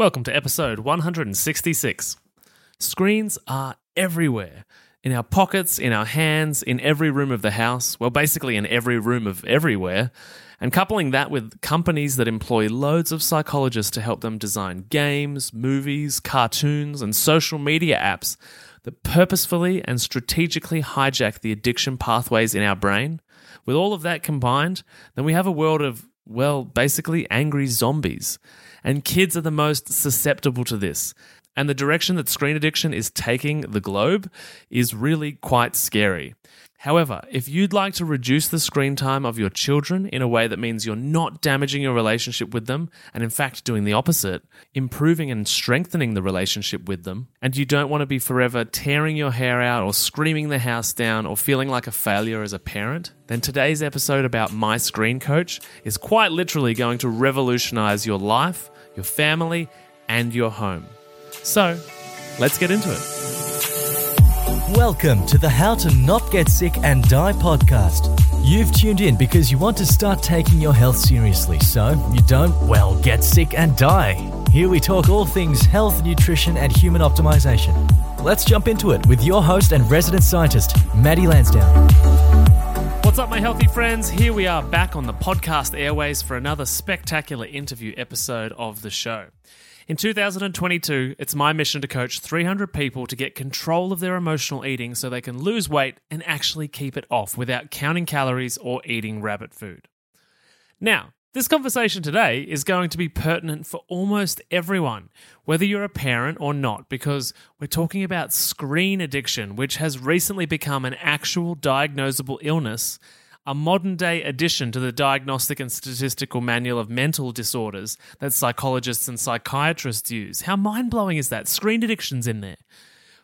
Welcome to episode 166. Screens are everywhere. In our pockets, in our hands, in every room of the house, well, basically in every room of everywhere. And coupling that with companies that employ loads of psychologists to help them design games, movies, cartoons, and social media apps that purposefully and strategically hijack the addiction pathways in our brain. With all of that combined, then we have a world of, well, basically angry zombies. And kids are the most susceptible to this. And the direction that screen addiction is taking the globe is really quite scary. However, if you'd like to reduce the screen time of your children in a way that means you're not damaging your relationship with them, and in fact doing the opposite, improving and strengthening the relationship with them, and you don't want to be forever tearing your hair out or screaming the house down or feeling like a failure as a parent, then today's episode about My Screen Coach is quite literally going to revolutionize your life, your family, and your home. So, let's get into it. Welcome to the How to Not Get Sick and Die podcast. You've tuned in because you want to start taking your health seriously so you don't, well, get sick and die. Here we talk all things health, nutrition, and human optimization. Let's jump into it with your host and resident scientist, Maddie Lansdowne. What's up, my healthy friends? Here we are back on the podcast airways for another spectacular interview episode of the show. In 2022, it's my mission to coach 300 people to get control of their emotional eating so they can lose weight and actually keep it off without counting calories or eating rabbit food. Now, this conversation today is going to be pertinent for almost everyone, whether you're a parent or not, because we're talking about screen addiction, which has recently become an actual diagnosable illness a modern day addition to the Diagnostic and Statistical Manual of Mental Disorders that psychologists and psychiatrists use. How mind blowing is that? Screen addiction's in there.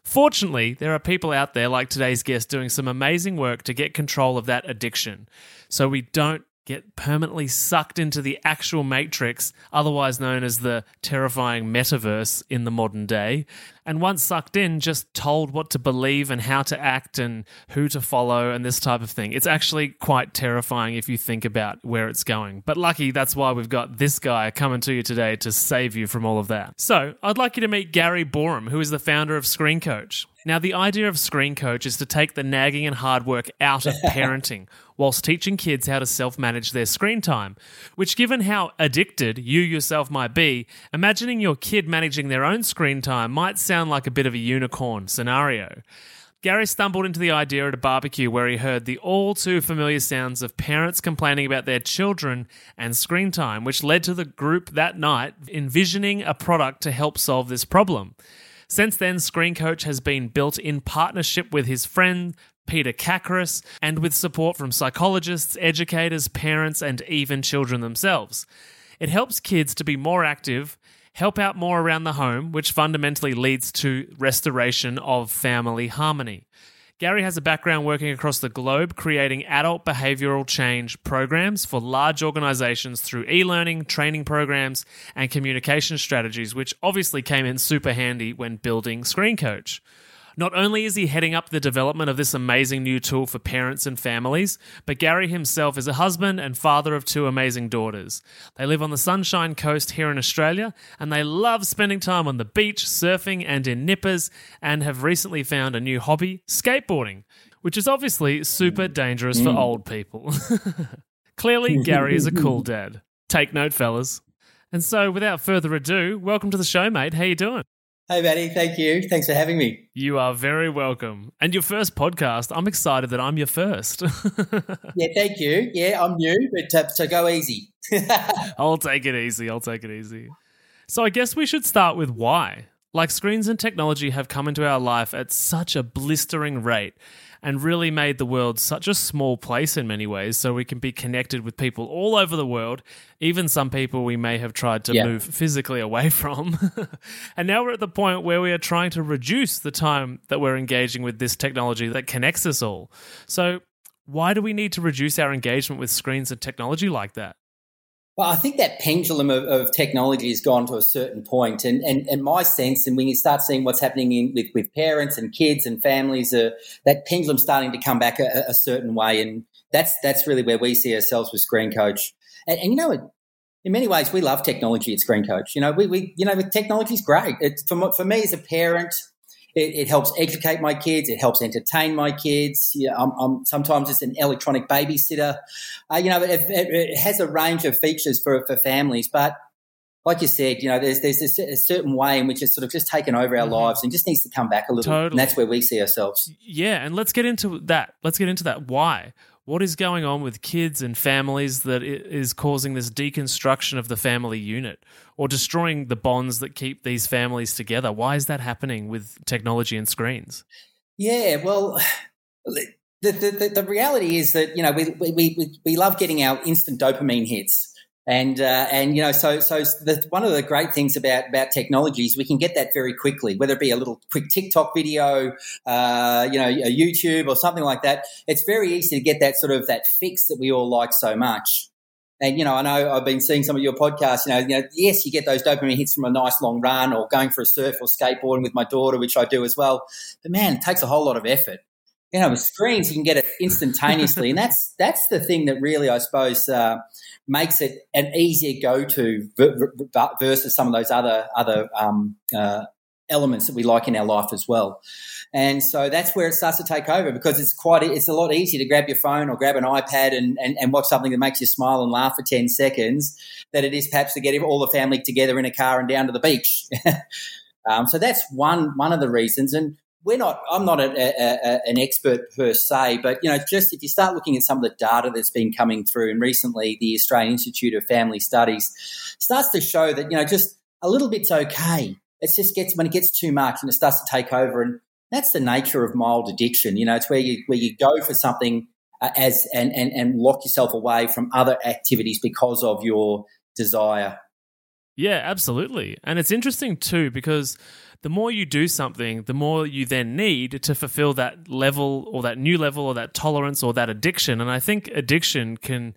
Fortunately, there are people out there like today's guest doing some amazing work to get control of that addiction so we don't get permanently sucked into the actual matrix, otherwise known as the terrifying metaverse in the modern day. And once sucked in, just told what to believe and how to act and who to follow and this type of thing. It's actually quite terrifying if you think about where it's going. But lucky, that's why we've got this guy coming to you today to save you from all of that. So I'd like you to meet Gary Borum, who is the founder of Screen Coach. Now, the idea of Screen Coach is to take the nagging and hard work out of parenting whilst teaching kids how to self manage their screen time. Which, given how addicted you yourself might be, imagining your kid managing their own screen time might sound like a bit of a unicorn scenario. Gary stumbled into the idea at a barbecue where he heard the all too familiar sounds of parents complaining about their children and screen time, which led to the group that night envisioning a product to help solve this problem. Since then, Screen Coach has been built in partnership with his friend Peter Kakris and with support from psychologists, educators, parents, and even children themselves. It helps kids to be more active, help out more around the home, which fundamentally leads to restoration of family harmony. Gary has a background working across the globe creating adult behavioral change programs for large organizations through e learning, training programs, and communication strategies, which obviously came in super handy when building Screen Coach. Not only is he heading up the development of this amazing new tool for parents and families, but Gary himself is a husband and father of two amazing daughters. They live on the Sunshine Coast here in Australia, and they love spending time on the beach, surfing, and in nippers, and have recently found a new hobby skateboarding, which is obviously super dangerous for mm. old people. Clearly, Gary is a cool dad. Take note, fellas. And so, without further ado, welcome to the show, mate. How you doing? Hey, Maddie. Thank you. Thanks for having me. You are very welcome. And your first podcast, I'm excited that I'm your first. yeah, thank you. Yeah, I'm new, but uh, so go easy. I'll take it easy. I'll take it easy. So I guess we should start with why. Like screens and technology have come into our life at such a blistering rate and really made the world such a small place in many ways so we can be connected with people all over the world, even some people we may have tried to yeah. move physically away from. and now we're at the point where we are trying to reduce the time that we're engaging with this technology that connects us all. So, why do we need to reduce our engagement with screens and technology like that? Well, I think that pendulum of, of, technology has gone to a certain point, and, and and my sense, and when you start seeing what's happening in, with with parents and kids and families, uh, that pendulum starting to come back a, a, certain way, and that's that's really where we see ourselves with Screen Coach. And, and you know, in many ways, we love technology at Screen Coach. You know, we, we you know, technology is great. It, for, for me as a parent, it, it, helps educate my kids. It helps entertain my kids. Yeah, I'm, I'm sometimes it's an electronic babysitter. Uh, you know, it, it, has a range of features for, for families. But like you said, you know, there's there's a, a certain way in which it's sort of just taken over our mm-hmm. lives and just needs to come back a little. Totally. And that's where we see ourselves. Yeah, and let's get into that. Let's get into that. Why? What is going on with kids and families that is causing this deconstruction of the family unit or destroying the bonds that keep these families together? Why is that happening with technology and screens? Yeah, well, the, the, the, reality is that, you know, we, we, we, we love getting our instant dopamine hits. And uh, and you know, so so the, one of the great things about about technology is we can get that very quickly, whether it be a little quick TikTok video, uh, you know, a YouTube or something like that. It's very easy to get that sort of that fix that we all like so much. And you know, I know I've been seeing some of your podcasts. You know, you know, yes, you get those dopamine hits from a nice long run or going for a surf or skateboarding with my daughter, which I do as well. But man, it takes a whole lot of effort you know, with screens, you can get it instantaneously. and that's, that's the thing that really, I suppose, uh, makes it an easier go to versus some of those other, other, um, uh, elements that we like in our life as well. And so that's where it starts to take over because it's quite, it's a lot easier to grab your phone or grab an iPad and, and, and watch something that makes you smile and laugh for 10 seconds than it is perhaps to get all the family together in a car and down to the beach. um, so that's one, one of the reasons. And we're not i'm not a, a, a, an expert per se but you know just if you start looking at some of the data that's been coming through and recently the australian institute of family studies starts to show that you know just a little bit's okay. It just gets when it gets too much and it starts to take over and that's the nature of mild addiction. You know it's where you where you go for something uh, as and, and and lock yourself away from other activities because of your desire. Yeah absolutely. And it's interesting too because the more you do something, the more you then need to fulfill that level or that new level or that tolerance or that addiction. And I think addiction can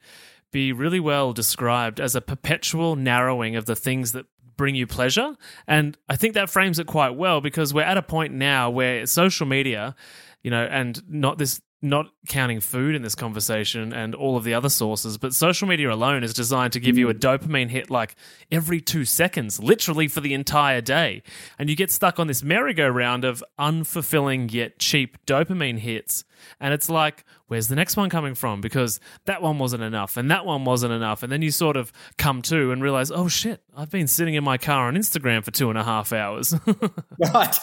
be really well described as a perpetual narrowing of the things that bring you pleasure. And I think that frames it quite well because we're at a point now where social media, you know, and not this not counting food in this conversation and all of the other sources, but social media alone is designed to give you a mm. dopamine hit like every two seconds, literally for the entire day. And you get stuck on this merry-go-round of unfulfilling yet cheap dopamine hits. And it's like, where's the next one coming from? Because that one wasn't enough and that one wasn't enough. And then you sort of come to and realize, oh shit, I've been sitting in my car on Instagram for two and a half hours. right.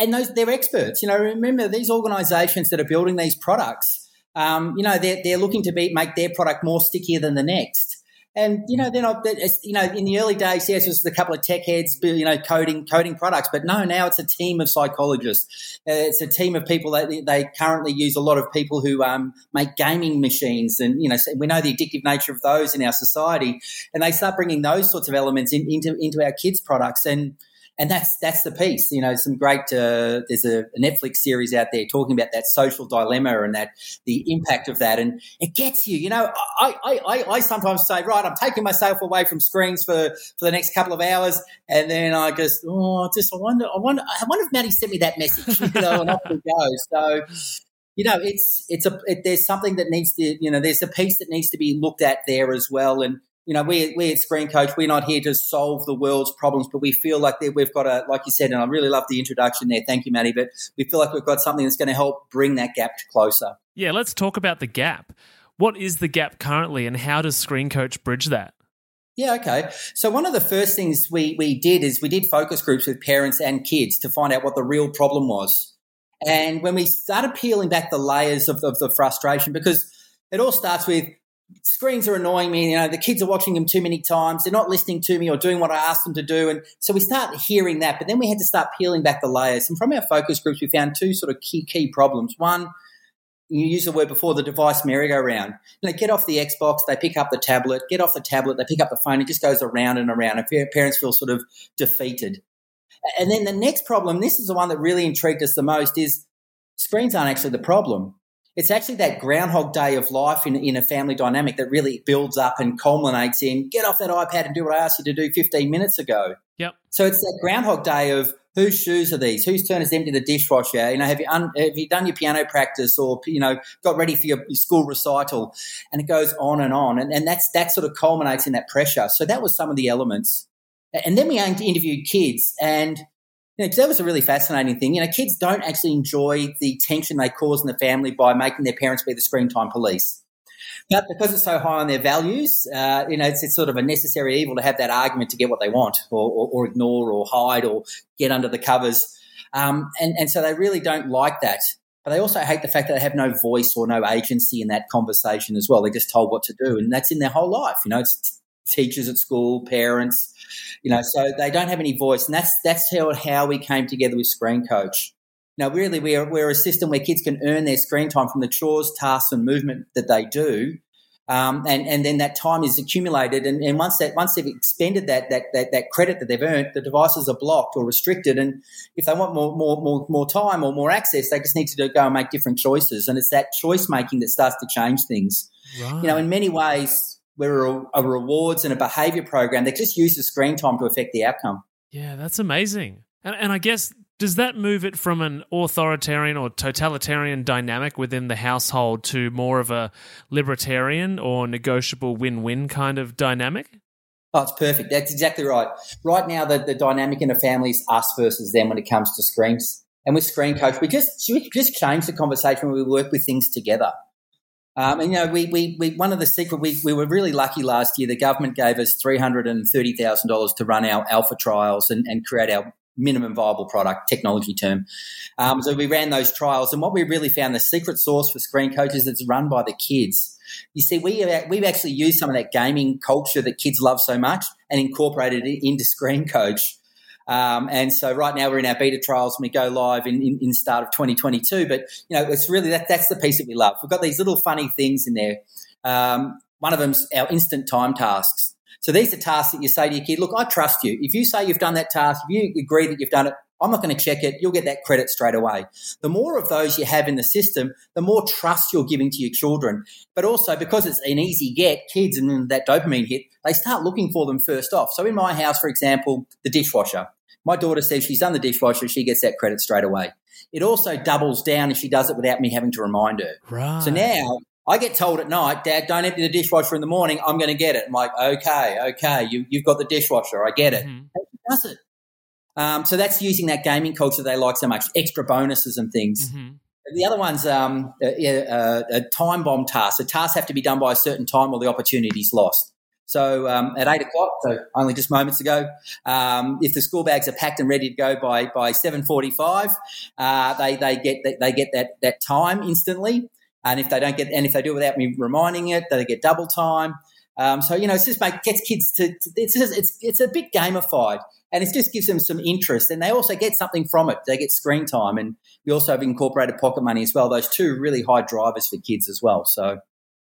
And those they're experts. You know, remember these organizations that are building these products, um, you know, they're, they're looking to be make their product more stickier than the next. And you know, they're not. You know, in the early days, yes, it was a couple of tech heads, you know, coding coding products. But no, now it's a team of psychologists. Uh, it's a team of people that they currently use a lot of people who um, make gaming machines, and you know, we know the addictive nature of those in our society, and they start bringing those sorts of elements in, into into our kids' products and and that's that's the piece. You know, some great. Uh, there's a, Netflix series out there talking about that social dilemma and that the impact of that, and it gets you. You know, I I, I, I sometimes say, right, I'm taking myself away from screens for for the next couple of hours, and then I just oh, just I wonder, I wonder, I wonder if Maddie sent me that message. You know, and off we go. So you know, it's it's a it, there's something that needs to you know there's a piece that needs to be looked at there as well, and you know, we, we at Screen Coach, we're not here to solve the world's problems, but we feel like we've got a, like you said, and I really love the introduction there. Thank you, Maddie. But we feel like we've got something that's going to help bring that gap closer. Yeah, let's talk about the gap. What is the gap currently, and how does Screen Coach bridge that? Yeah, okay. So one of the first things we, we did is we did focus groups with parents and kids to find out what the real problem was. And when we started peeling back the layers of, of the frustration, because it all starts with screens are annoying me. You know, the kids are watching them too many times. They're not listening to me or doing what I asked them to do. And so we start hearing that, but then we had to start peeling back the layers. And from our focus groups, we found two sort of key, key problems. One, you used the word before, the device merry-go-round. You know, get off the Xbox, they pick up the tablet. Get off the tablet, they pick up the phone. It just goes around and around. And parents feel sort of defeated. And then the next problem, this is the one that really intrigued us the most, is screens aren't actually the problem it's actually that groundhog day of life in, in a family dynamic that really builds up and culminates in get off that iPad and do what I asked you to do 15 minutes ago. Yep. So it's that Groundhog Day of whose shoes are these? Whose turn is empty the dishwasher? You know, have you un, have you done your piano practice or you know got ready for your, your school recital? And it goes on and on, and, and that's that sort of culminates in that pressure. So that was some of the elements, and then we interviewed kids, and you know, that was a really fascinating thing. You know, kids don't actually enjoy the tension they cause in the family by making their parents be the screen time police. But because it's so high on their values, uh, you know, it's, it's, sort of a necessary evil to have that argument to get what they want, or, or, or ignore, or hide, or get under the covers. Um, and, and so they really don't like that. But they also hate the fact that they have no voice or no agency in that conversation as well. They're just told what to do, and that's in their whole life. You know, it's teachers at school, parents, you know, so they don't have any voice, and that's that's how how we came together with Screen Coach. Now, really, we're, we're a system where kids can earn their screen time from the chores, tasks, and movement that they do. Um, and, and then that time is accumulated. And, and once that once they've expended that, that, that, that credit that they've earned, the devices are blocked or restricted. And if they want more, more, more, more time or more access, they just need to do, go and make different choices. And it's that choice making that starts to change things. Right. You know, in many ways, we're a, a rewards and a behavior program that just uses screen time to affect the outcome. Yeah, that's amazing. And, and I guess does that move it from an authoritarian or totalitarian dynamic within the household to more of a libertarian or negotiable win win kind of dynamic? Oh, it's perfect. That's exactly right. Right now, the, the dynamic in a family is us versus them when it comes to screens. And with Screen Coach, we just we just change the conversation when we work with things together. Um, and you know, we, we, we one of the secret we, we were really lucky last year. The government gave us three hundred and thirty thousand dollars to run our alpha trials and, and create our minimum viable product technology term. Um, so we ran those trials, and what we really found the secret sauce for Screen Coach is it's run by the kids. You see, we we've actually used some of that gaming culture that kids love so much and incorporated it into Screen Coach. Um, and so right now we're in our beta trials and we go live in, in, in start of 2022. But you know, it's really that that's the piece that we love. We've got these little funny things in there. Um, one of them's our instant time tasks. So these are tasks that you say to your kid, look, I trust you. If you say you've done that task, if you agree that you've done it, I'm not going to check it. You'll get that credit straight away. The more of those you have in the system, the more trust you're giving to your children. But also because it's an easy get, kids and that dopamine hit, they start looking for them first off. So in my house, for example, the dishwasher. My daughter says she's done the dishwasher, she gets that credit straight away. It also doubles down if she does it without me having to remind her. Right. So now I get told at night, Dad, don't empty the dishwasher in the morning. I'm going to get it. I'm like, okay, okay, you, you've got the dishwasher. I get it. Mm-hmm. does it. Um, so that's using that gaming culture they like so much, extra bonuses and things. Mm-hmm. The other one's um, a, a, a, time bomb task. The tasks have to be done by a certain time or the opportunity is lost. So um, at eight o'clock, so only just moments ago, um, if the school bags are packed and ready to go by by seven forty-five, uh, they they get they get that that time instantly. And if they don't get, and if they do it without me reminding it, they get double time. Um, so you know, it's just make gets kids to. to it's just, it's it's a bit gamified, and it just gives them some interest, and they also get something from it. They get screen time, and we also have incorporated pocket money as well. Those two really high drivers for kids as well. So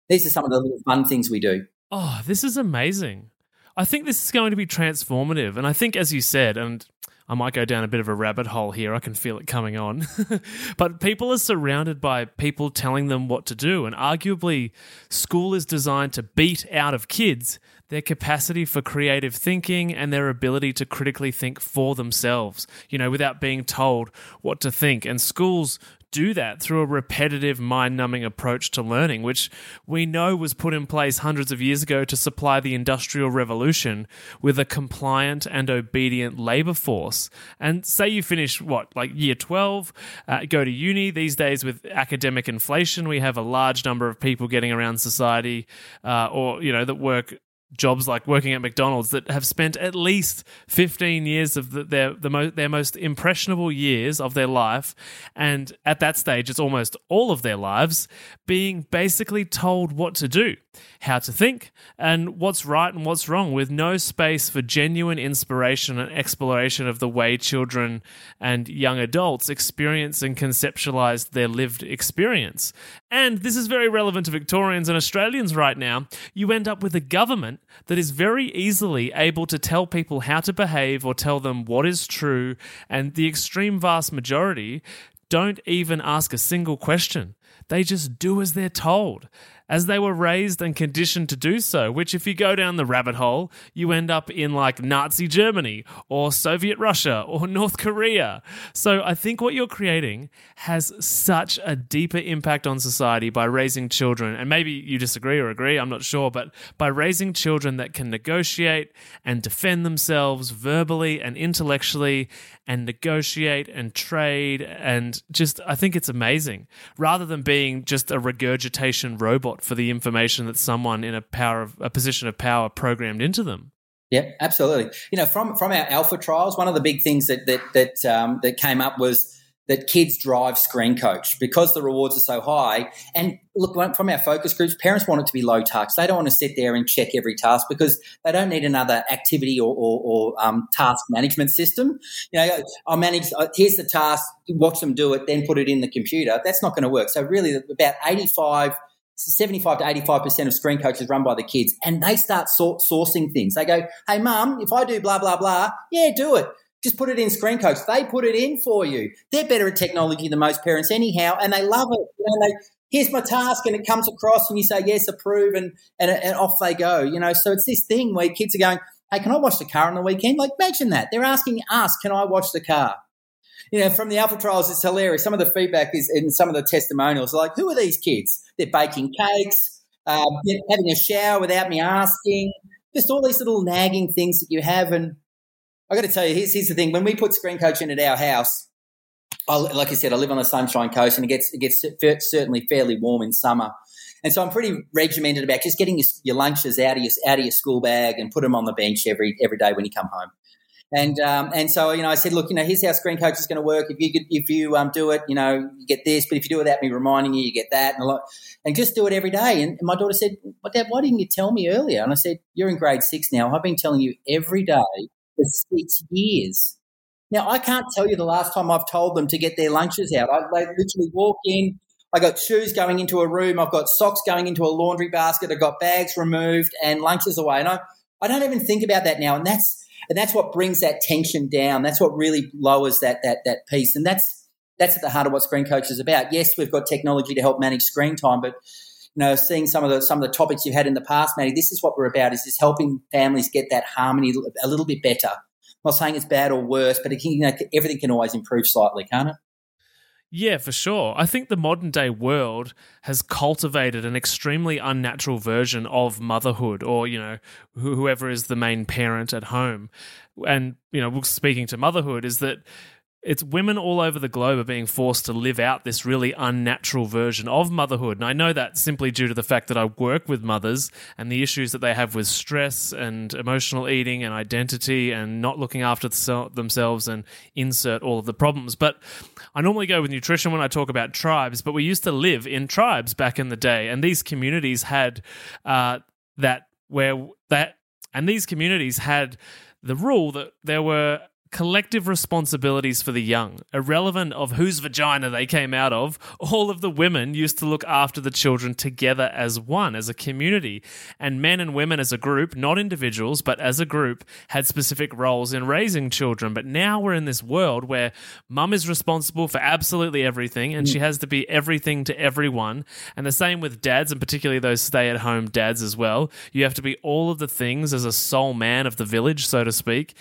these are some of the little fun things we do. Oh, this is amazing. I think this is going to be transformative, and I think, as you said, and I might go down a bit of a rabbit hole here. I can feel it coming on. but people are surrounded by people telling them what to do. And arguably, school is designed to beat out of kids their capacity for creative thinking and their ability to critically think for themselves, you know, without being told what to think. And schools do that through a repetitive, mind numbing approach to learning, which we know was put in place hundreds of years ago to supply the Industrial Revolution with a compliant and obedient labor force. And say you finish, what, like year 12, uh, go to uni. These days, with academic inflation, we have a large number of people getting around society uh, or, you know, that work jobs like working at McDonald's that have spent at least 15 years of the, their the mo- their most impressionable years of their life and at that stage it's almost all of their lives being basically told what to do how to think and what's right and what's wrong with no space for genuine inspiration and exploration of the way children and young adults experience and conceptualize their lived experience and this is very relevant to Victorians and Australians right now you end up with a government that is very easily able to tell people how to behave or tell them what is true, and the extreme vast majority don't even ask a single question. They just do as they're told. As they were raised and conditioned to do so, which, if you go down the rabbit hole, you end up in like Nazi Germany or Soviet Russia or North Korea. So I think what you're creating has such a deeper impact on society by raising children. And maybe you disagree or agree, I'm not sure, but by raising children that can negotiate and defend themselves verbally and intellectually and negotiate and trade and just I think it's amazing rather than being just a regurgitation robot for the information that someone in a power of a position of power programmed into them. Yeah, absolutely. You know, from from our alpha trials, one of the big things that that that um, that came up was that kids drive screen coach because the rewards are so high. And look, from our focus groups, parents want it to be low touch. They don't want to sit there and check every task because they don't need another activity or, or, or um, task management system. You know, I'll manage, uh, here's the task, watch them do it, then put it in the computer. That's not going to work. So really about 85 75 to 85% of screen coaches run by the kids and they start sourcing things. They go, Hey mum, if I do blah, blah, blah, yeah, do it. Just put it in Screen Coach. They put it in for you. They're better at technology than most parents, anyhow, and they love it. You know, they, here's my task, and it comes across, and you say yes, approve, and, and and off they go. You know, so it's this thing where kids are going, "Hey, can I watch the car on the weekend?" Like, imagine that they're asking us, "Can I watch the car?" You know, from the alpha trials, it's hilarious. Some of the feedback is in some of the testimonials, like, "Who are these kids? They're baking cakes, um, having a shower without me asking." Just all these little nagging things that you have, and I got to tell you, here's, here's the thing: when we put Screen Coach in at our house, I, like I said, I live on the Sunshine Coast, and it gets it gets certainly fairly warm in summer. And so I'm pretty regimented about just getting your, your, lunches out of your out of your school bag and put them on the bench every every day when you come home. And um, and so you know, I said, look, you know, here's how Screen Coach is going to work. If you if you um, do it, you know, you get this. But if you do it without me reminding you, you get that, and a lot. And just do it every day. And, my daughter said, "But Dad, why didn't you tell me earlier?" And I said, "You're in grade six now. I've been telling you every day for six years. Now, I can't tell you the last time I've told them to get their lunches out. I, they literally walk in. I got shoes going into a room. I've got socks going into a laundry basket. I've got bags removed and lunches away. And I, I don't even think about that now. And that's and that's what brings that tension down. That's what really lowers that that that piece. And that's that's at the heart of what Screen Coach is about. Yes, we've got technology to help manage screen time, but you know, seeing some of the some of the topics you've had in the past, Maddie, this is what we're about: is just helping families get that harmony a little bit better. I'm not saying it's bad or worse, but can, you know, everything can always improve slightly, can't it? Yeah, for sure. I think the modern day world has cultivated an extremely unnatural version of motherhood or, you know, whoever is the main parent at home. And, you know, speaking to motherhood, is that it's women all over the globe are being forced to live out this really unnatural version of motherhood. And I know that simply due to the fact that I work with mothers and the issues that they have with stress and emotional eating and identity and not looking after themselves and insert all of the problems. But I normally go with nutrition when I talk about tribes, but we used to live in tribes back in the day. And these communities had uh, that where that, and these communities had the rule that there were collective responsibilities for the young, irrelevant of whose vagina they came out of. All of the women used to look after the children together as one, as a community. And men and women as a group, not individuals, but as a group, had specific roles in raising children. But now we're in this world where mum is responsible for absolutely everything and she mm. has to be everything to everyone. And the same with dads, and particularly those stay at home dads as well. You have to be all of the things as a sole man of the village, so to speak.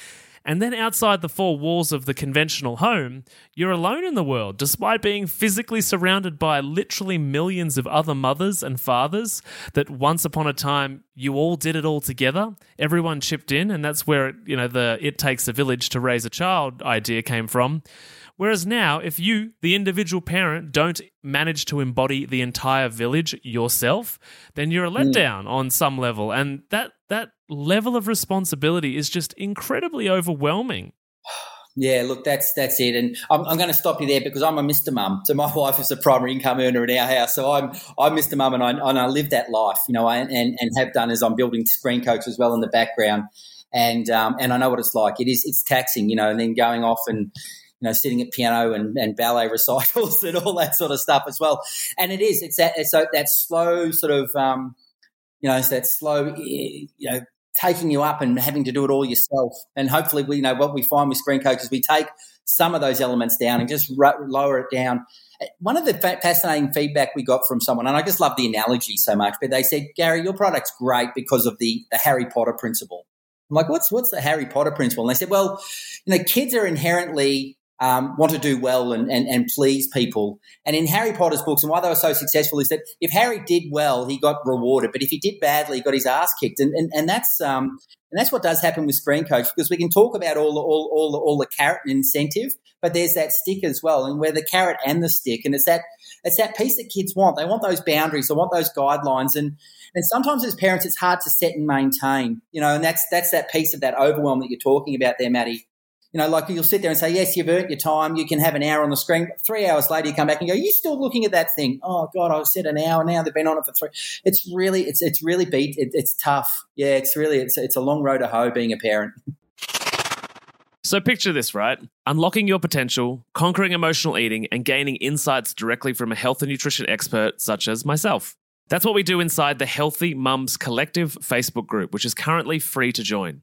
And then outside the four walls of the conventional home, you're alone in the world, despite being physically surrounded by literally millions of other mothers and fathers that once upon a time you all did it all together. Everyone chipped in, and that's where, you know, the it takes a village to raise a child idea came from. Whereas now, if you, the individual parent, don't manage to embody the entire village yourself, then you're a hmm. letdown on some level. And that that level of responsibility is just incredibly overwhelming. Yeah, look, that's that's it, and I'm, I'm, going to stop you there because I'm a Mr. Mum. So my wife is the primary income earner in our house, so I'm I'm Mr. Mum, and I and I live that life, you know, and and, and have done as I'm building Screen Coach as well in the background, and um, and I know what it's like. It is it's taxing, you know, and then going off and you know, sitting at piano and, and ballet recitals and all that sort of stuff as well. And it is, it's that, it's that slow sort of, um, you know, it's that slow, you know, taking you up and having to do it all yourself. And hopefully, we, you know, what we find with screen coaches, we take some of those elements down and just lower it down. One of the fascinating feedback we got from someone, and I just love the analogy so much, but they said, Gary, your product's great because of the, the Harry Potter principle. I'm like, what's what's the Harry Potter principle? And they said, well, you know, kids are inherently um, want to do well and, and, and please people. And in Harry Potter's books, and why they were so successful is that if Harry did well, he got rewarded, but if he did badly, he got his ass kicked. And and, and that's um, and that's what does happen with Screen Coach because we can talk about all the, all all the, all the carrot and incentive, but there's that stick as well, and where the carrot and the stick, and it's that it's that piece that kids want. They want those boundaries, they want those guidelines, and and sometimes as parents, it's hard to set and maintain. You know, and that's that's that piece of that overwhelm that you're talking about there, Maddie you know, like you'll sit there and say, yes, you've earned your time. You can have an hour on the screen. Three hours later, you come back and go, you still looking at that thing? Oh God, I've said an hour now. They've been on it for three. It's really, it's, it's really beat. It, it's tough. Yeah. It's really, it's, it's a long road to hoe being a parent. So picture this, right? Unlocking your potential, conquering emotional eating, and gaining insights directly from a health and nutrition expert such as myself. That's what we do inside the Healthy Mums Collective Facebook group, which is currently free to join.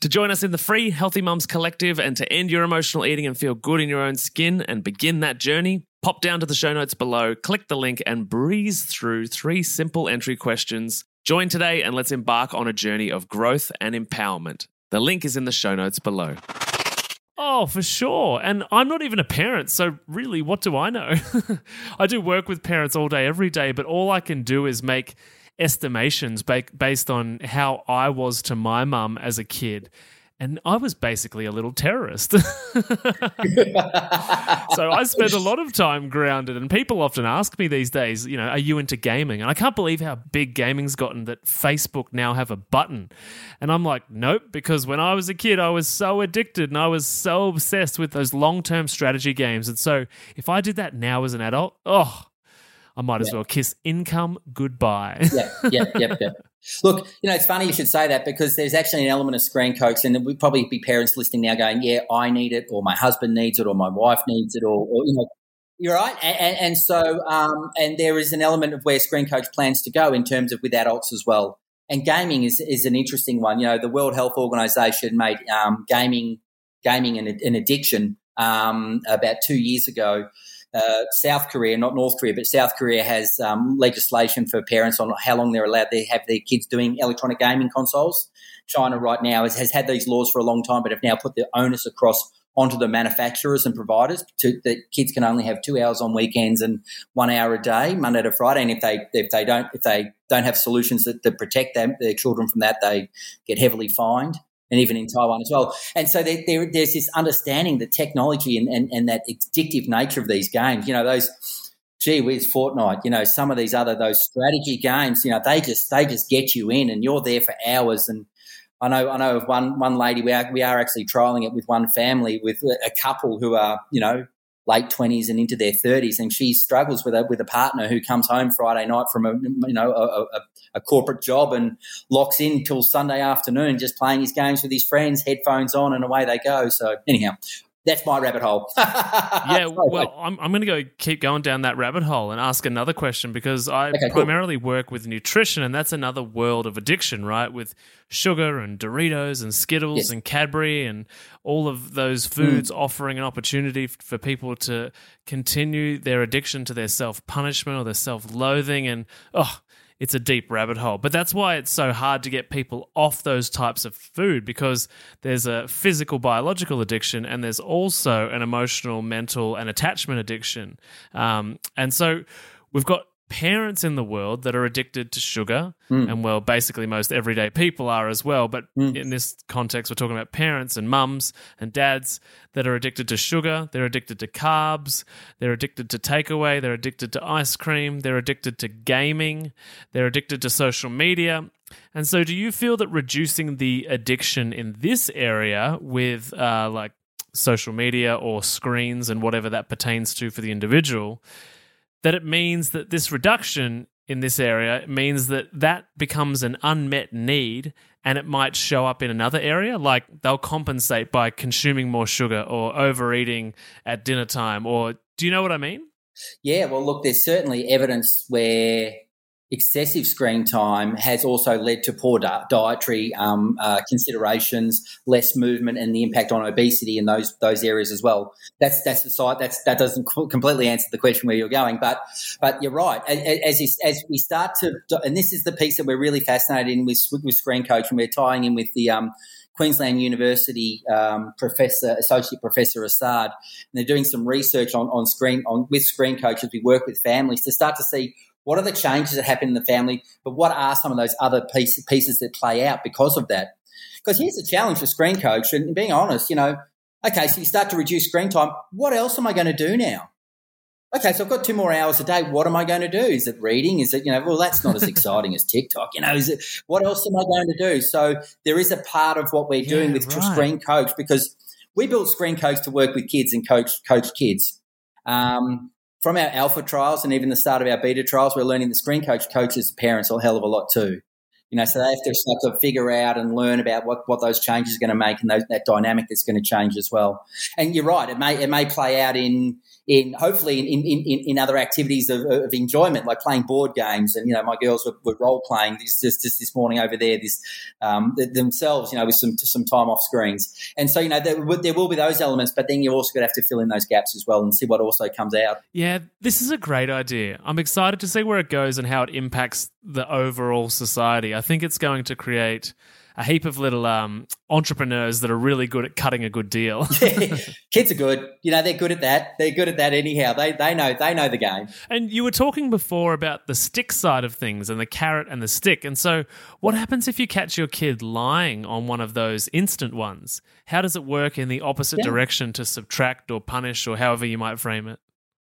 To join us in the free Healthy Mums Collective and to end your emotional eating and feel good in your own skin and begin that journey, pop down to the show notes below, click the link, and breeze through three simple entry questions. Join today and let's embark on a journey of growth and empowerment. The link is in the show notes below. Oh, for sure. And I'm not even a parent, so really, what do I know? I do work with parents all day, every day, but all I can do is make estimations based on how I was to my mum as a kid. And I was basically a little terrorist. so I spent a lot of time grounded. And people often ask me these days, you know, are you into gaming? And I can't believe how big gaming's gotten that Facebook now have a button. And I'm like, nope, because when I was a kid, I was so addicted and I was so obsessed with those long term strategy games. And so if I did that now as an adult, oh, I might as yeah. well kiss income goodbye. yeah, yeah, yeah, yeah. Look, you know, it's funny you should say that because there's actually an element of screen coach, and we'd probably be parents listening now going, "Yeah, I need it, or my husband needs it, or my wife needs it, or, or you know." You're right, and, and, and so um, and there is an element of where Screen Coach plans to go in terms of with adults as well. And gaming is is an interesting one. You know, the World Health Organization made um, gaming gaming an, an addiction um, about two years ago uh, South Korea, not North Korea, but South Korea has um, legislation for parents on how long they're allowed to have their kids doing electronic gaming consoles. China right now has, has had these laws for a long time, but have now put the onus across onto the manufacturers and providers to, that kids can only have two hours on weekends and one hour a day, Monday to Friday. And if they if they don't if they don't have solutions that, that protect them their children from that, they get heavily fined and even in Taiwan as well. And so there, there, there's this understanding that technology and, and, and that addictive nature of these games, you know, those gee whiz Fortnite, you know, some of these other those strategy games, you know, they just they just get you in and you're there for hours. And I know I know of one one lady we are we are actually trialing it with one family with a couple who are you know late 20s and into their 30s and she struggles with a with a partner who comes home Friday night from a you know a, a, a, corporate job and locks in till Sunday afternoon just playing his games with his friends headphones on and away they go. So anyhow that's my rabbit hole. yeah, well, I'm, I'm going to go keep going down that rabbit hole and ask another question because I okay, primarily cool. work with nutrition, and that's another world of addiction, right? With sugar and Doritos and Skittles yes. and Cadbury and all of those foods mm. offering an opportunity for people to continue their addiction to their self punishment or their self loathing. And oh, it's a deep rabbit hole. But that's why it's so hard to get people off those types of food because there's a physical, biological addiction, and there's also an emotional, mental, and attachment addiction. Um, and so we've got parents in the world that are addicted to sugar, mm. and well, basically most everyday people are as well. But mm. in this context, we're talking about parents and mums and dads that are addicted to sugar, they're addicted to carbs, they're addicted to takeaway, they're addicted to ice cream, they're addicted to gaming, they're addicted to social media. And so, do you feel that reducing the addiction in this area with uh, like social media or screens and whatever that pertains to for the individual? That it means that this reduction in this area means that that becomes an unmet need and it might show up in another area like they'll compensate by consuming more sugar or overeating at dinner time or do you know what i mean? Yeah well look there's certainly evidence where excessive screen time has also led to poor di- dietary um, uh, considerations, less movement, and the impact on obesity in those those areas as well. That's that's the side. That's that doesn't completely answer the question where you're going, but but you're right. As as we start to, and this is the piece that we're really fascinated in with with Screen Coach, and we're tying in with the um, Queensland University um, professor, associate professor Assad, and they're doing some research on, on screen on with screen coaches. We work with families to start to see what are the changes that happen in the family? But what are some of those other piece, pieces that play out because of that? Because here's the challenge for Screen Coach, and being honest, you know, okay, so you start to reduce screen time. What else am I going to do now? Okay, so I've got two more hours a day. What am I going to do? Is it reading? Is it, you know, well, that's not as exciting as TikTok. You know, is it, what else am I going to do? So there is a part of what we're doing yeah, with right. Screen Coach because we built Screen Coach to work with kids and coach, coach kids. Um, from our alpha trials and even the start of our beta trials, we're learning the screen coach coaches the parents a hell of a lot too. You know, so they have to start to figure out and learn about what, what those changes are going to make and those, that dynamic that's going to change as well. And you're right, it may it may play out in in hopefully in, in, in, in other activities of, of, enjoyment, like playing board games. And, you know, my girls were, were role playing this, just, just this morning over there, this, um, themselves, you know, with some, some time off screens. And so, you know, there, there will be those elements, but then you're also going to have to fill in those gaps as well and see what also comes out. Yeah, this is a great idea. I'm excited to see where it goes and how it impacts the overall society. I think it's going to create a heap of little um, entrepreneurs that are really good at cutting a good deal. yeah, kids are good. You know, they're good at that. They're good at that anyhow. They they know they know the game. And you were talking before about the stick side of things and the carrot and the stick. And so, what happens if you catch your kid lying on one of those instant ones? How does it work in the opposite yeah. direction to subtract or punish or however you might frame it?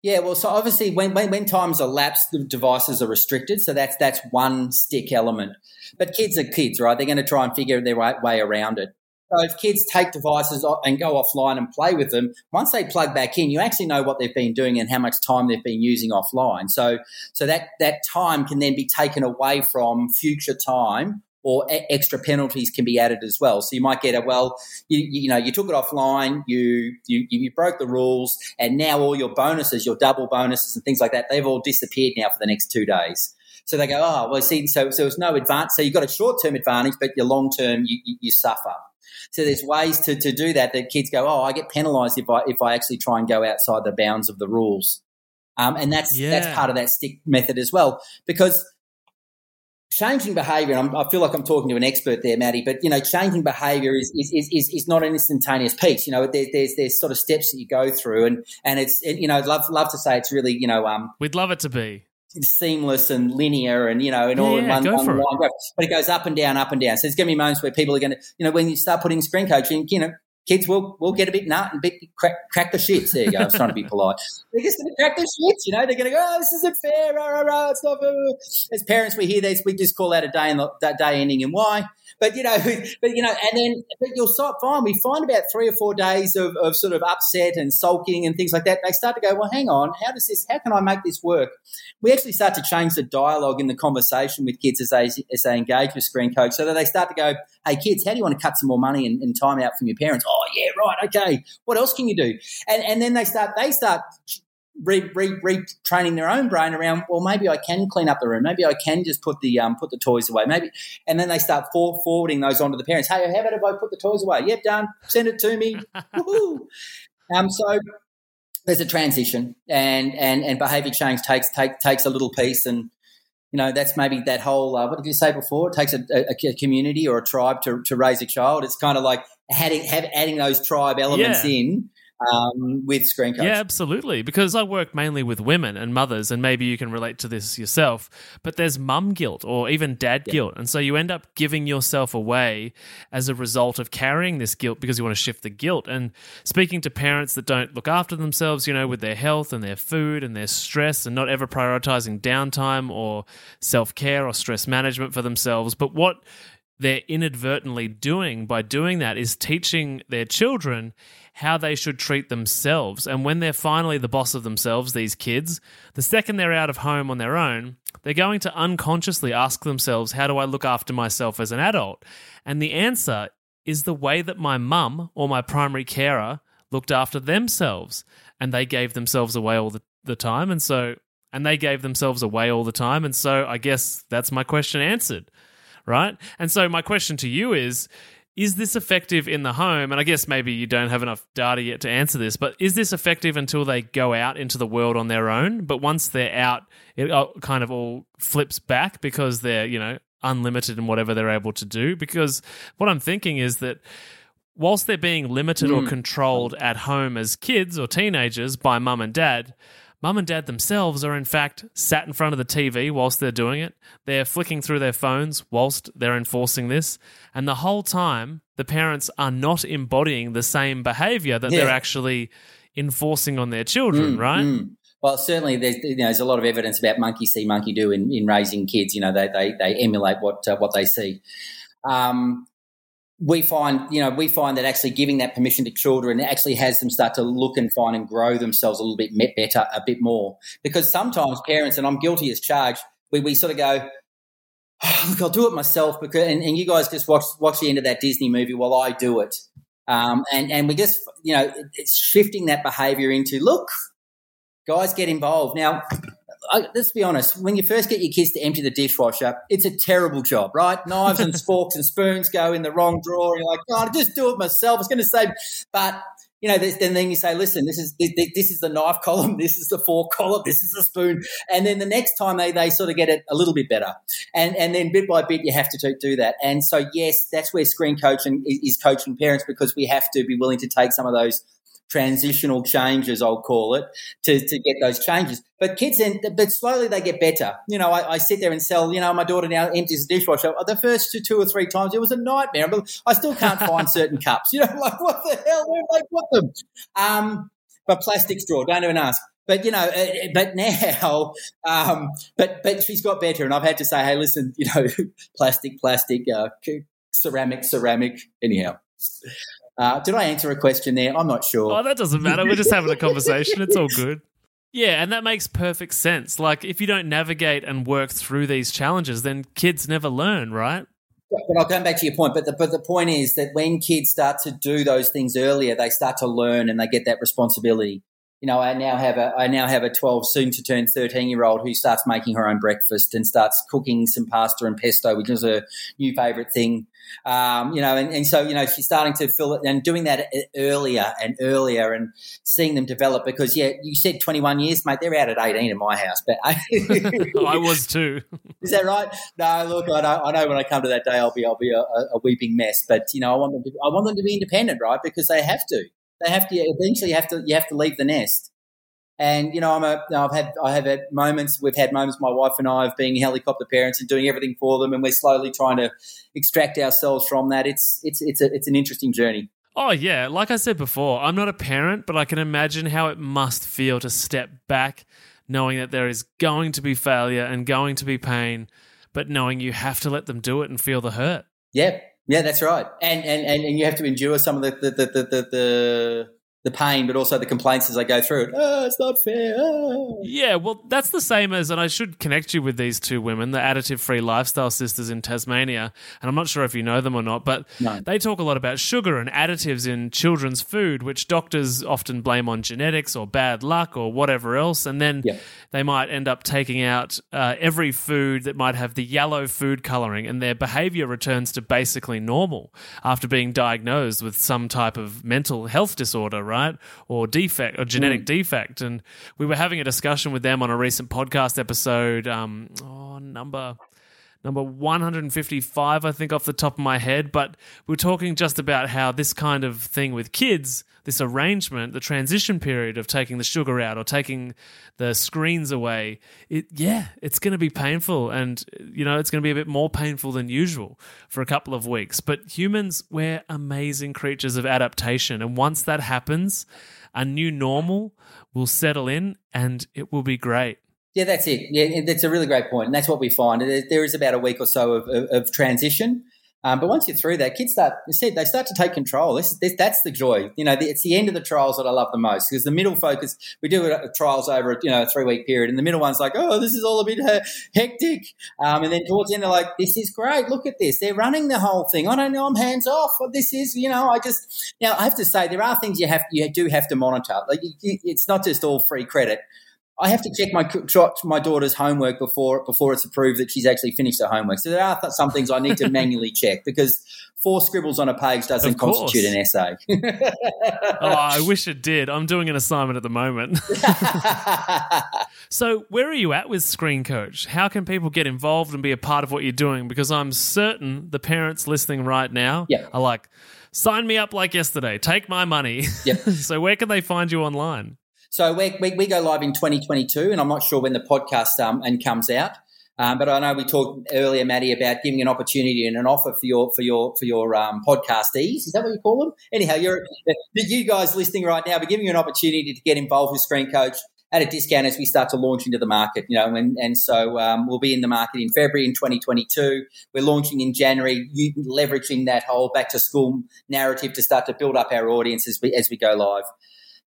Yeah, well, so obviously when, when, when times elapse, the devices are restricted. So that's that's one stick element. But kids are kids, right? They're going to try and figure their way around it. So if kids take devices and go offline and play with them, once they plug back in, you actually know what they've been doing and how much time they've been using offline. So so that that time can then be taken away from future time or extra penalties can be added as well. So you might get a well, you, you know, you took it offline, you, you you broke the rules, and now all your bonuses, your double bonuses and things like that, they've all disappeared now for the next two days. So they go, oh well, see, so so it's no advance. So you've got a short term advantage, but your long term you, you, you suffer. So there's ways to, to do that that kids go, oh, I get penalised if I if I actually try and go outside the bounds of the rules. Um, and that's yeah. that's part of that stick method as well because changing behavior, and i feel like I'm talking to an expert there, Maddie, but you know, changing behavior is, is, is, is not an instantaneous piece. You know, there's, there's, there's sort of steps that you go through and, and it's, you know, love, love to say it's really, you know, um, we'd love it to be seamless and linear and, you know, and yeah, all in one, one line graph, but it goes up and down, up and down. So there's going to be moments where people are going to, you know, when you start putting screen coaching, you know, kids will will get a bit nut and bit crack, crack the shits. There you go. I was trying to be polite. They're just going to crack the shits. You know, they're going to go, "Oh, this isn't fair." Rah, rah, rah, it's not. Fair. As parents, we hear this. We just call out a day and that day ending in Y. But you know, but you know, and then but you'll start find we find about three or four days of, of sort of upset and sulking and things like that. They start to go, well, hang on, how does this? How can I make this work? We actually start to change the dialogue in the conversation with kids as they as they engage with Screen Coach, so that they start to go, hey, kids, how do you want to cut some more money and, and time out from your parents? Oh, yeah, right, okay. What else can you do? And and then they start they start re, re, retraining their own brain around. Well, maybe I can clean up the room. Maybe I can just put the um, put the toys away. Maybe, and then they start for, forwarding those onto the parents. Hey, how about if I put the toys away? Yep, done. Send it to me. um, so there's a transition, and and and behaviour change takes take, takes a little piece, and you know, that's maybe that whole, uh, what did you say before? It takes a, a, a, community or a tribe to, to raise a child. It's kind of like adding, have, adding those tribe elements yeah. in um, with Screen Coach. Yeah, absolutely. Because I work mainly with women and mothers, and maybe you can relate to this yourself. But there's mum guilt or even dad yeah. guilt, and so you end up giving yourself away as a result of carrying this guilt because you want to shift the guilt. And speaking to parents that don't look after themselves, you know, with their health and their food and their stress, and not ever prioritizing downtime or self care or stress management for themselves, but what they're inadvertently doing by doing that is teaching their children how they should treat themselves. And when they're finally the boss of themselves, these kids, the second they're out of home on their own, they're going to unconsciously ask themselves, How do I look after myself as an adult? And the answer is the way that my mum or my primary carer looked after themselves. And they gave themselves away all the, the time. And so, and they gave themselves away all the time. And so I guess that's my question answered right? And so my question to you is is this effective in the home? And I guess maybe you don't have enough data yet to answer this, but is this effective until they go out into the world on their own? But once they're out, it kind of all flips back because they're, you know, unlimited in whatever they're able to do. Because what I'm thinking is that whilst they're being limited mm. or controlled at home as kids or teenagers by mum and dad, Mum and dad themselves are, in fact, sat in front of the TV whilst they're doing it. They're flicking through their phones whilst they're enforcing this. And the whole time, the parents are not embodying the same behavior that yeah. they're actually enforcing on their children, mm, right? Mm. Well, certainly there's, you know, there's a lot of evidence about monkey see, monkey do in, in raising kids. You know, they, they, they emulate what, uh, what they see. Um, we find, you know, we find that actually giving that permission to children actually has them start to look and find and grow themselves a little bit better, a bit more. Because sometimes parents, and I'm guilty as charged, we, we sort of go, oh, look, I'll do it myself because, and, and, you guys just watch, watch the end of that Disney movie while I do it. Um, and, and we just, you know, it's shifting that behavior into, look, guys get involved. Now, I, let's be honest, when you first get your kids to empty the dishwasher, it's a terrible job, right? Knives and forks and spoons go in the wrong drawer. You're like, God, oh, just do it myself. It's going to save. But you know, then then you say, listen, this is this is the knife column, this is the fork column, this is the spoon, and then the next time they, they sort of get it a little bit better, and and then bit by bit you have to do that. And so yes, that's where screen coaching is coaching parents because we have to be willing to take some of those transitional changes, I'll call it, to, to get those changes. But kids then, but slowly they get better. You know, I, I sit there and sell, you know, my daughter now empties the dishwasher. The first two, two or three times, it was a nightmare. But I still can't find certain cups. You know, like, what the hell? Where did they put them? Um, but plastic straw, don't even ask. But you know, uh, but now, um, but but she's got better, and I've had to say, hey, listen, you know, plastic, plastic, uh, ceramic, ceramic. Anyhow, uh, did I answer a question there? I'm not sure. Oh, that doesn't matter. We're just having a conversation. It's all good. Yeah, and that makes perfect sense. Like, if you don't navigate and work through these challenges, then kids never learn, right? But I'll come back to your point. But the, but the point is that when kids start to do those things earlier, they start to learn and they get that responsibility you know, I now have a I now have a twelve, soon to turn thirteen year old who starts making her own breakfast and starts cooking some pasta and pesto, which is a new favourite thing. Um, you know, and, and so you know she's starting to fill it and doing that earlier and earlier and seeing them develop. Because yeah, you said twenty one years, mate. They're out at eighteen in my house, but I was too. Is that right? No, look, I know, I know when I come to that day, I'll be I'll be a, a weeping mess. But you know, I want them to I want them to be independent, right? Because they have to. They have to eventually have to you have to leave the nest. And you know, I'm a I've had I have had moments. We've had moments. My wife and I of being helicopter parents and doing everything for them, and we're slowly trying to extract ourselves from that. It's it's it's a, it's an interesting journey. Oh yeah, like I said before, I'm not a parent, but I can imagine how it must feel to step back, knowing that there is going to be failure and going to be pain, but knowing you have to let them do it and feel the hurt. Yeah, yeah, that's right. And and and, and you have to endure some of the the the, the, the the pain, but also the complaints as I go through it. Oh, it's not fair. Oh. Yeah, well, that's the same as, and I should connect you with these two women, the additive free lifestyle sisters in Tasmania. And I'm not sure if you know them or not, but no. they talk a lot about sugar and additives in children's food, which doctors often blame on genetics or bad luck or whatever else. And then yeah. they might end up taking out uh, every food that might have the yellow food coloring, and their behavior returns to basically normal after being diagnosed with some type of mental health disorder, right? Right? Or defect or genetic mm. defect. And we were having a discussion with them on a recent podcast episode, um, oh, number number 155, I think, off the top of my head. But we're talking just about how this kind of thing with kids, this arrangement, the transition period of taking the sugar out or taking the screens away, it yeah, it's going to be painful, and you know it's going to be a bit more painful than usual for a couple of weeks. But humans, we're amazing creatures of adaptation, and once that happens, a new normal will settle in, and it will be great. Yeah, that's it. Yeah, that's a really great point, and that's what we find. There is about a week or so of, of, of transition, um, but once you're through that, kids start. You they start to take control. This, this, that's the joy. You know, the, it's the end of the trials that I love the most because the middle focus. We do trials over you know a three week period, and the middle one's like, oh, this is all a bit uh, hectic. Um, and then towards the end, they're like, this is great. Look at this. They're running the whole thing. I don't know. I'm hands off. This is you know. I just now I have to say there are things you have you do have to monitor. Like it's not just all free credit. I have to check my my daughter's homework before before it's approved that she's actually finished her homework. So there are some things I need to manually check because four scribbles on a page doesn't constitute an essay. oh, I wish it did. I'm doing an assignment at the moment. so, where are you at with Screen Coach? How can people get involved and be a part of what you're doing? Because I'm certain the parents listening right now yep. are like, sign me up like yesterday, take my money. Yep. so, where can they find you online? So we, we, we, go live in 2022, and I'm not sure when the podcast um, and comes out. Um, but I know we talked earlier, Maddie, about giving an opportunity and an offer for your for your for your um, podcastees. Is that what you call them? Anyhow, you're you guys listening right now, but giving you an opportunity to get involved with Screen Coach at a discount as we start to launch into the market. You know, and and so um, we'll be in the market in February in 2022. We're launching in January, leveraging that whole back to school narrative to start to build up our audience as we as we go live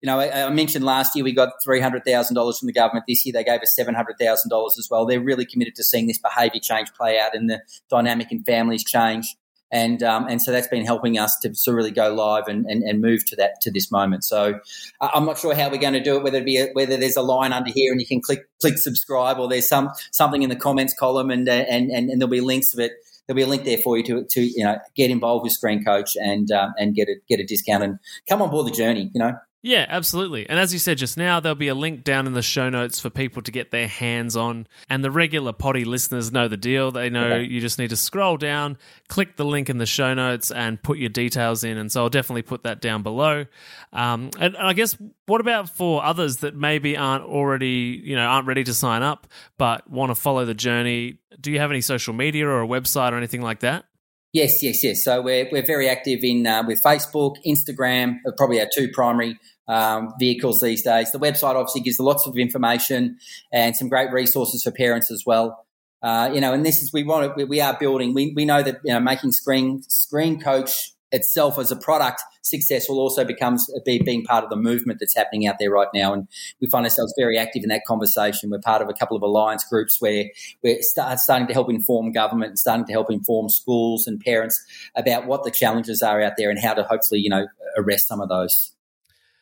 you know, I, I, mentioned last year we got three hundred thousand dollars from the government. This year they gave us seven hundred thousand dollars as well. They're really committed to seeing this behaviour change play out and the dynamic in families change, and um, and so that's been helping us to, to really go live and, and, and move to that to this moment. So I'm not sure how we're going to do it. Whether it be a, whether there's a line under here and you can click click subscribe, or there's some something in the comments column, and uh, and, and and there'll be links it there'll be a link there for you to, to you know get involved with Screen Coach and um, and get a get a discount and come on board the journey. You know. Yeah, absolutely. And as you said just now, there'll be a link down in the show notes for people to get their hands on. And the regular potty listeners know the deal. They know okay. you just need to scroll down, click the link in the show notes, and put your details in. And so I'll definitely put that down below. Um, and I guess what about for others that maybe aren't already, you know, aren't ready to sign up but want to follow the journey? Do you have any social media or a website or anything like that? Yes, yes, yes. So we're, we're very active in uh, with Facebook, Instagram, probably our two primary um, vehicles these days. The website obviously gives lots of information and some great resources for parents as well. Uh, you know, and this is we want to, we are building. We, we know that you know making screen screen coach itself as a product successful also becomes be, being part of the movement that's happening out there right now. And we find ourselves very active in that conversation. We're part of a couple of alliance groups where we're start, starting to help inform government and starting to help inform schools and parents about what the challenges are out there and how to hopefully, you know, arrest some of those.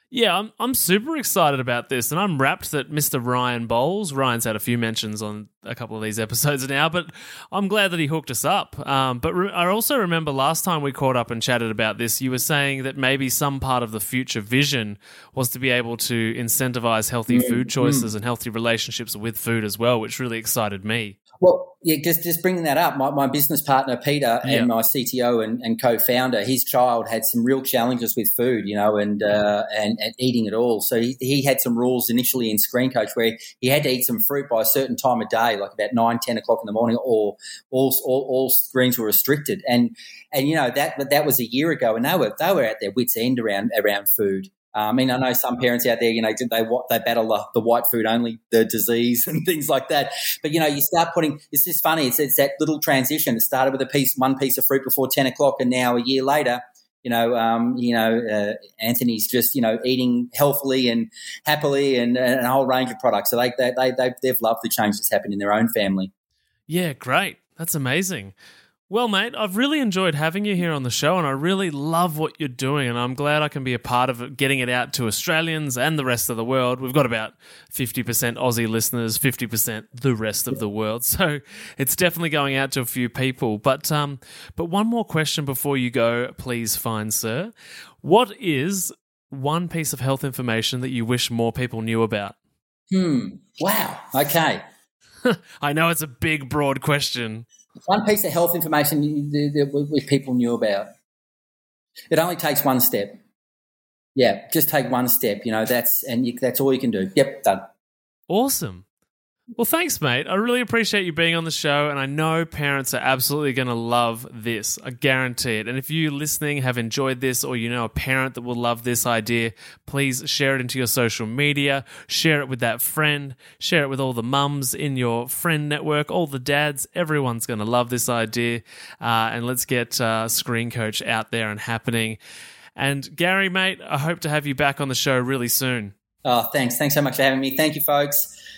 Yeah, I'm I'm super excited about this, and I'm rapt that Mr. Ryan Bowles. Ryan's had a few mentions on a couple of these episodes now, but I'm glad that he hooked us up. Um, but re- I also remember last time we caught up and chatted about this, you were saying that maybe some part of the future vision was to be able to incentivize healthy mm, food choices mm. and healthy relationships with food as well, which really excited me. Well, yeah, just just bringing that up, my, my business partner Peter and yeah. my CTO and, and, co-founder, his child had some real challenges with food, you know, and uh, and, and, eating it all. So he, he had some rules initially in Screen Coach where he had to eat some fruit by a certain time of day, like about nine, ten o'clock in the morning, or all all, all screens were restricted. And and you know that that was a year ago, and they were they were at their wits end around around food. I mean, I know some parents out there, you know, did they they battle the, the white food only, the disease and things like that. But you know, you start putting. It's just funny. It's, it's that little transition. It started with a piece, one piece of fruit before ten o'clock, and now a year later, you know, um, you know, uh, Anthony's just you know eating healthily and happily, and, and a whole range of products. So they they they they've, they've loved the change that's happened in their own family. Yeah, great. That's amazing. Well, mate, I've really enjoyed having you here on the show, and I really love what you're doing, and I'm glad I can be a part of it, getting it out to Australians and the rest of the world. We've got about 50% Aussie listeners, 50% the rest of the world, so it's definitely going out to a few people. But um, but one more question before you go, please, fine sir. What is one piece of health information that you wish more people knew about? Hmm. Wow. Okay. I know it's a big, broad question. One piece of health information that people knew about. It only takes one step. Yeah, just take one step. You know, that's and you, that's all you can do. Yep, done. Awesome. Well, thanks, mate. I really appreciate you being on the show, and I know parents are absolutely going to love this. I guarantee it. And if you listening have enjoyed this, or you know a parent that will love this idea, please share it into your social media, share it with that friend, share it with all the mums in your friend network, all the dads. Everyone's going to love this idea. Uh, and let's get uh, Screen Coach out there and happening. And Gary, mate, I hope to have you back on the show really soon. Oh, thanks. Thanks so much for having me. Thank you, folks.